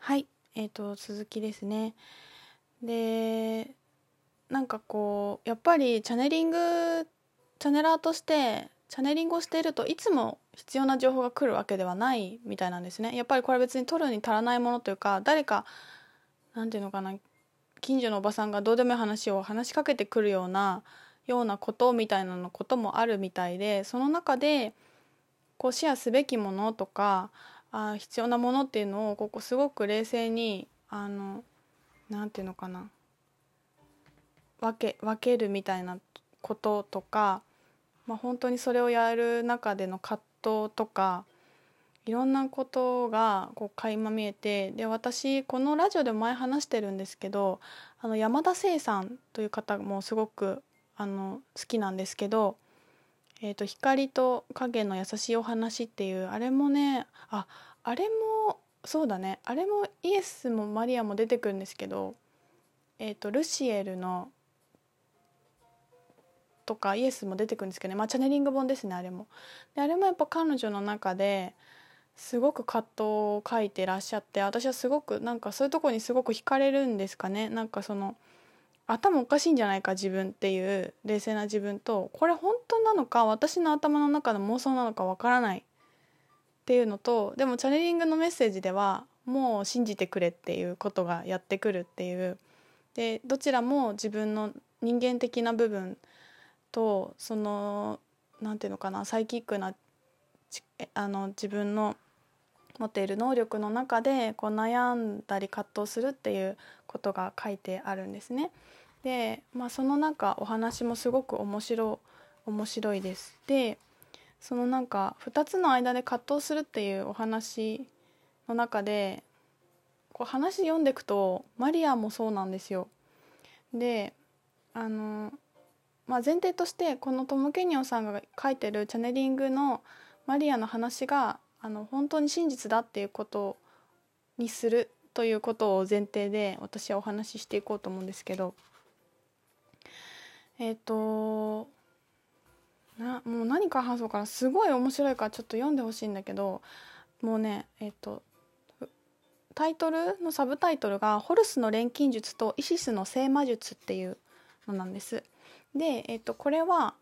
はい、えー、と続きですね。でなんかこうやっぱりチャネリングチャネラーとしてチャネリングをしているといつも必要な情報が来るわけではないみたいなんですね。やっぱりこれ別に取るに足らないものというか誰かなんていうのかな近所のおばさんがどうでもいい話を話しかけてくるようなようなことみたいなのこともあるみたいでその中でこうシェアすべきものとかあ必要なものっていうのをここすごく冷静にあのなんていうのかな。分け分けるみたいなこととか、まあ、本当にそれをやる中での葛藤とかいろんなことがこう垣間見えてで私このラジオでも前話してるんですけどあの山田聖さんという方もすごくあの好きなんですけど「えーと、光と影の優しいお話」っていうあれもねああれもそうだね。あれもイエスもマリアも出てくるんですけど、えーと、ルシエルのとかイエスも出てくるんですけどね、まあ、チャネリング本ですねあれも。であれもやっぱ彼女の中ですごく葛藤を書いてらっしゃって私はすごくなんかそういうとこにすごく惹かれるんですかね。なんかその頭おかしいんじゃないか自分っていう冷静な自分とこれ本当なのか私の頭の中の妄想なのかわからないっていうのとでもチャネリングのメッセージではもう信じてくれっていうことがやってくるっていうでどちらも自分の人間的な部分とその何て言うのかなサイキックなあの自分の持っている能力の中でこう悩んだり葛藤するっていうことが書いてあるんですね。で、まあ、その中お話もすごく面白面白いです。でそのなんか2つの間で葛藤するっていうお話の中でこう話読んでいくとマリアもそうなんですよ。であのまあ、前提としてこのトム・ケニオンさんが書いてるチャネリングのマリアの話があの本当に真実だっていうことにするということを前提で私はお話ししていこうと思うんですけどえっ、ー、となもう何か話そうかなすごい面白いからちょっと読んでほしいんだけどもうねえっ、ー、とタイトルのサブタイトルが「ホルスの錬金術とイシスの聖魔術」っていうのなんです。で、えっと、これは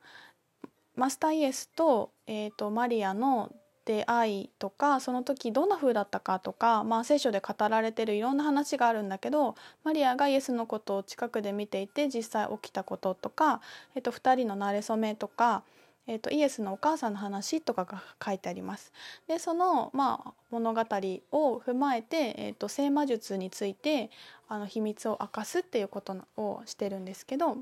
マスターイエスと,、えっとマリアの出会いとかその時どんな風だったかとか、まあ、聖書で語られてるいろんな話があるんだけどマリアがイエスのことを近くで見ていて実際起きたこととか、えっと、2人の馴れ初めとか、えっと、イエスのお母さんの話とかが書いてあります。でその、まあ、物語を踏まえて、えっと、聖魔術についてあの秘密を明かすっていうことをしてるんですけど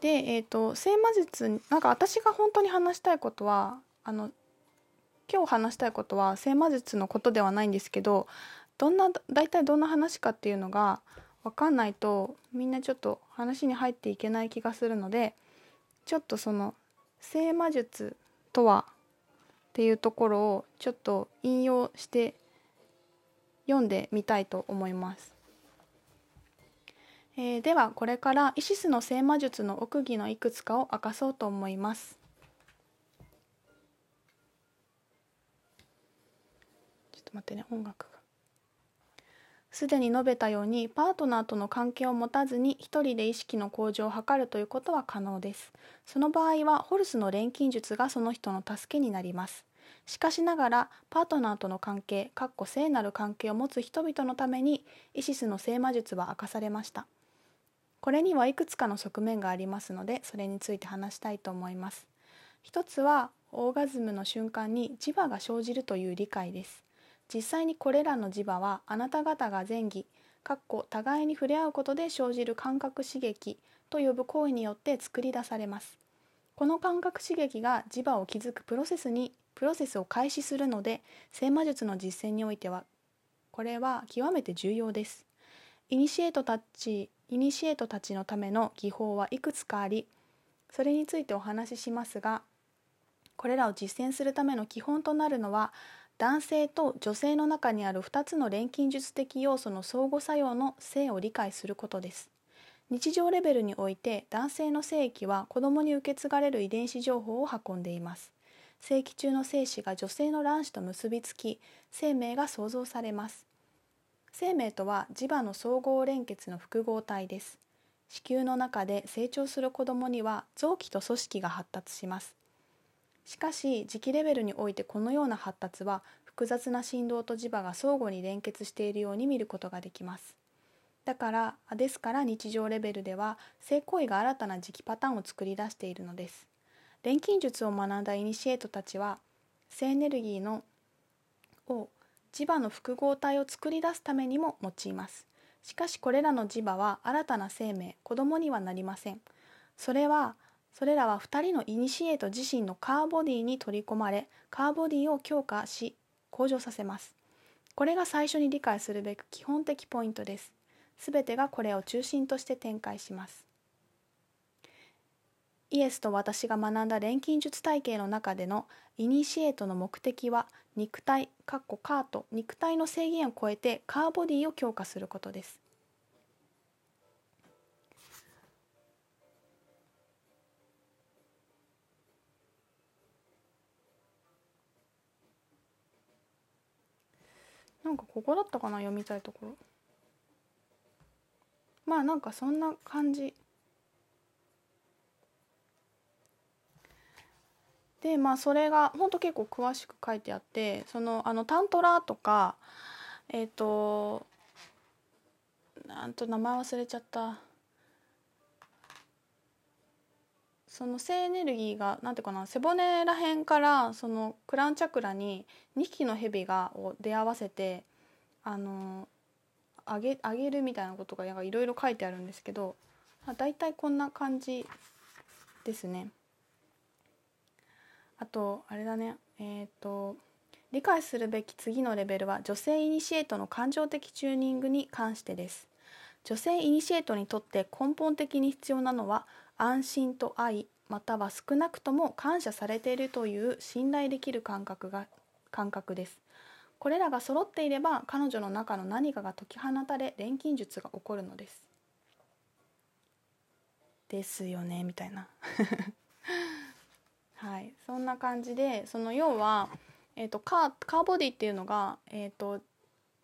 で、えーと、聖魔術なんか私が本当に話したいことはあの今日話したいことは聖魔術のことではないんですけどどんな大体どんな話かっていうのが分かんないとみんなちょっと話に入っていけない気がするのでちょっとその聖魔術とはっていうところをちょっと引用して読んでみたいと思います。えー、ではこれからイシスの聖魔術の奥義のいくつかを明かそうと思います。待ってね音楽が。すでに述べたようにパートナーとの関係を持たずに一人で意識の向上を図るということは可能です。その場合はホルスの錬金術がその人の助けになります。しかしながらパートナーとの関係かっこ聖なる関係を持つ人々のためにイシスの聖魔術は明かされました。これにはいくつかの側面がありますのでそれについて話したいと思います一つはオーガズムの瞬間に磁場が生じるという理解です実際にこれらの磁場はあなた方が前儀かっこ互いに触れ合うことで生じる感覚刺激と呼ぶ行為によって作り出されます。この感覚刺激が磁場を築くプロセスにプロセスを開始するので聖魔術の実践においてはこれは極めて重要です。イニシエートたちイニシエートたちのための技法はいくつかありそれについてお話ししますがこれらを実践するための基本となるのは男性と女性の中にある2つの錬金術的要素の相互作用の性を理解することです。日常レベルにおいて男性の性域は子供に受け継がれる遺伝子情報を運んでいます。正規中の精子が女性の卵子と結びつき生命が創造されます。生命とは磁場の総合連結の複合体です。子宮の中で成長する子どもには臓器と組織が発達します。しかし磁気レベルにおいてこのような発達は複雑な振動と磁場が相互に連結しているように見ることができます。だからですから日常レベルでは性行為が新たな磁気パターンを作り出しているのです。錬金術を学んだイニシエートたちは性エネルギーのを磁場の複合体を作り出すためにも用います。しかしこれらの磁場は新たな生命子供にはなりません。それはそれらは2人のイニシエート自身のカーボディに取り込まれカーボディを強化し向上させます。これが最初に理解するべく基本的ポイントです。すべてがこれを中心として展開します。イエスと私が学んだ錬金術体系の中でのイニシエートの目的は肉体カート肉体の制限を超えてカーボディを強化することです。なんかここだったかな読みたいところ。まあなんかそんな感じ。でまあそれがほんと結構詳しく書いてあってそのあのタントラとかえっ、ー、となんと名前忘れちゃった。その性エネルギーがなんていうかな背骨らへんからそのクラウンチャクラに2匹の蛇がを出会わせてあのあげあげるみたいなことがいろいろ書いてあるんですけど大体こんな感じですね。あとあれだねえっ、ー、と理解するべき次のレベルは女性イニシエートの感情的チューニングに関してです。女性イニシエートにとって根本的に必要なのは安心と愛または少なくとも感謝されているという信頼できる感覚が感覚です。これらが揃っていれば彼女の中の何かが解き放たれ錬金術が起こるのです。ですよねみたいな はいそんな感じでその要は、えーと、カーカーボディっていうのが、えーと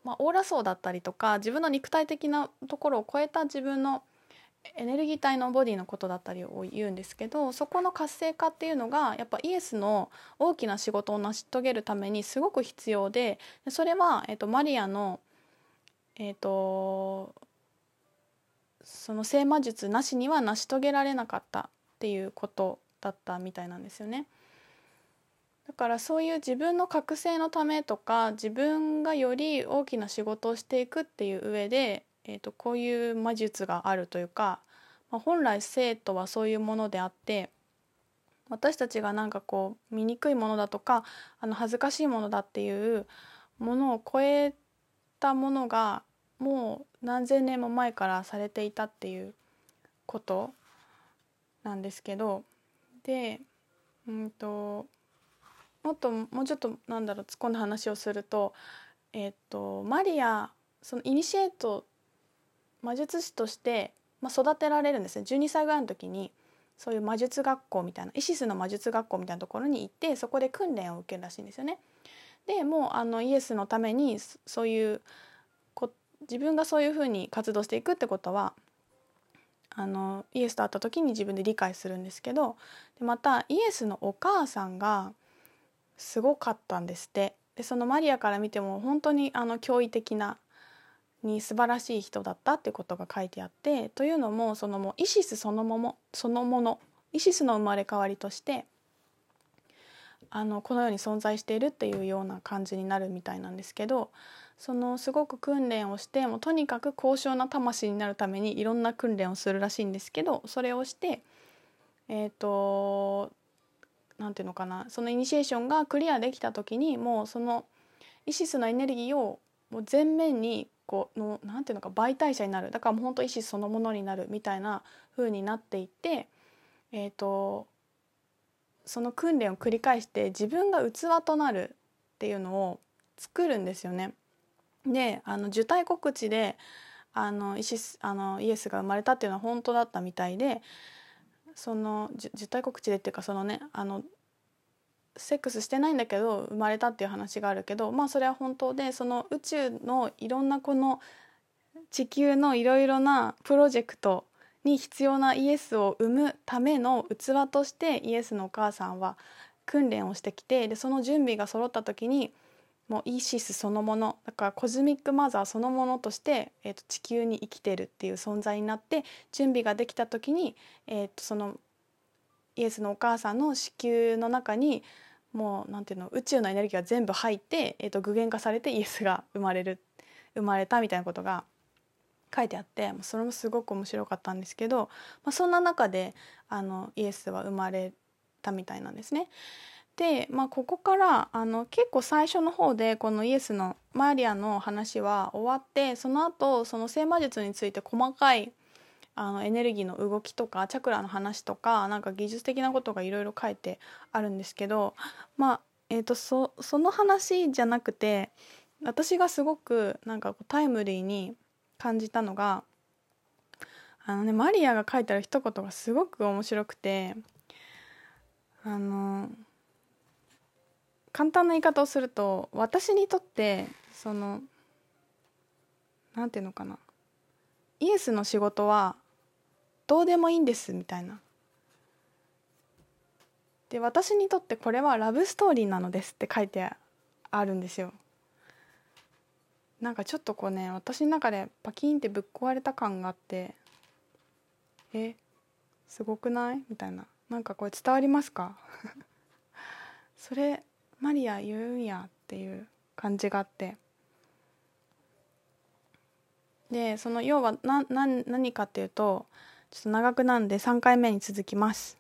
まあ、オーラ層だったりとか自分の肉体的なところを超えた自分のエネルギー体のボディのことだったりを言うんですけどそこの活性化っていうのがやっぱイエスの大きな仕事を成し遂げるためにすごく必要でそれは、えーと、マリアのえっ、ー、とその聖魔術なしには成し遂げられなかったっていうことだったみたいなんですよね。だからそういう自分の覚醒のためとか自分がより大きな仕事をしていくっていう上でえーと、こういう魔術があるというか、まあ、本来生徒はそういうものであって私たちがなんかこう醜いものだとかあの恥ずかしいものだっていうものを超えたものがもう何千年も前からされていたっていうことなんですけどでうんともっともうちょっとなんだろう突っ込んだ話をするとえっ、とマリアそのイニシエート魔術師として、まあ、育てられるんですね12歳ぐらいの時にそういう魔術学校みたいなイシスの魔術学校みたいなところに行ってそこで訓練を受けるらしいんですよね。でもうあのイエスのためにそういうこ自分がそういうふうに活動していくってことはあのイエスと会った時に自分で理解するんですけどでまたイエスのお母さんがすごかったんですって。でそのマリアから見ても本当にあの驚異的なに素晴らしい人だったってことが書いてあってというのもそのもうイシスそのものそのものイシスの生まれ変わりとしてあのこの世に存在しているっていうような感じになるみたいなんですけどそのすごく訓練をしてもとにかく高尚な魂になるためにいろんな訓練をするらしいんですけどそれをしてえっ、ー、と何ていうのかなそのイニシエーションがクリアできた時にもうそのイシスのエネルギーをもう全面にこうのなんていうのか媒体者になるだからもう本当意思そのものになるみたいな風になっていってえっ、ー、とその訓練を繰り返して自分が器となるっていうのを作るんですよね。であの受胎告知であのイシスあのイエスが生まれたっていうのは本当だったみたいでその受胎告知でっていうかそのねあのセックスしてないんだけど生まれたっていう話があるけどまあそれは本当でその宇宙のいろんなこの地球のいろいろなプロジェクトに必要なイエスを生むための器としてイエスのお母さんは訓練をしてきてでその準備が揃った時にもうイーシスそのものだからコズミックマザーそのものとして、えー、と地球に生きてるっていう存在になって準備ができた時に、えー、とそのイエスのお母さんの子宮の中にもうなんていうの宇宙のエネルギーが全部入って、えー、と具現化されてイエスが生まれる生まれたみたいなことが書いてあってそれもすごく面白かったんですけど、まあ、そんな中であのイエスは生まれたみたいなんですね。で、まあ、ここからあの結構最初の方でこのイエスのマリアの話は終わってその後その聖魔術について細かいあのエネルギーの動きとかチャクラの話とかなんか技術的なことがいろいろ書いてあるんですけどまあえーと、そその話じゃなくて私がすごくなんかタイムリーに感じたのがあのねマリアが書いてある一言がすごく面白くてあの簡単な言い方をすると私にとってその何て言うのかなイエスの仕事はどうでもいいんですみたいな。で私にとってこれはラブストーリーなのですって書いてあるんですよ。なんかちょっとこうね私の中でパキンってぶっ壊れた感があってえすごくない？みたいななんかこれ伝わりますか？それマリア言うんやっていう感じがあって。でその要はなな何かっていうとちょっと長くなんで3回目に続きます。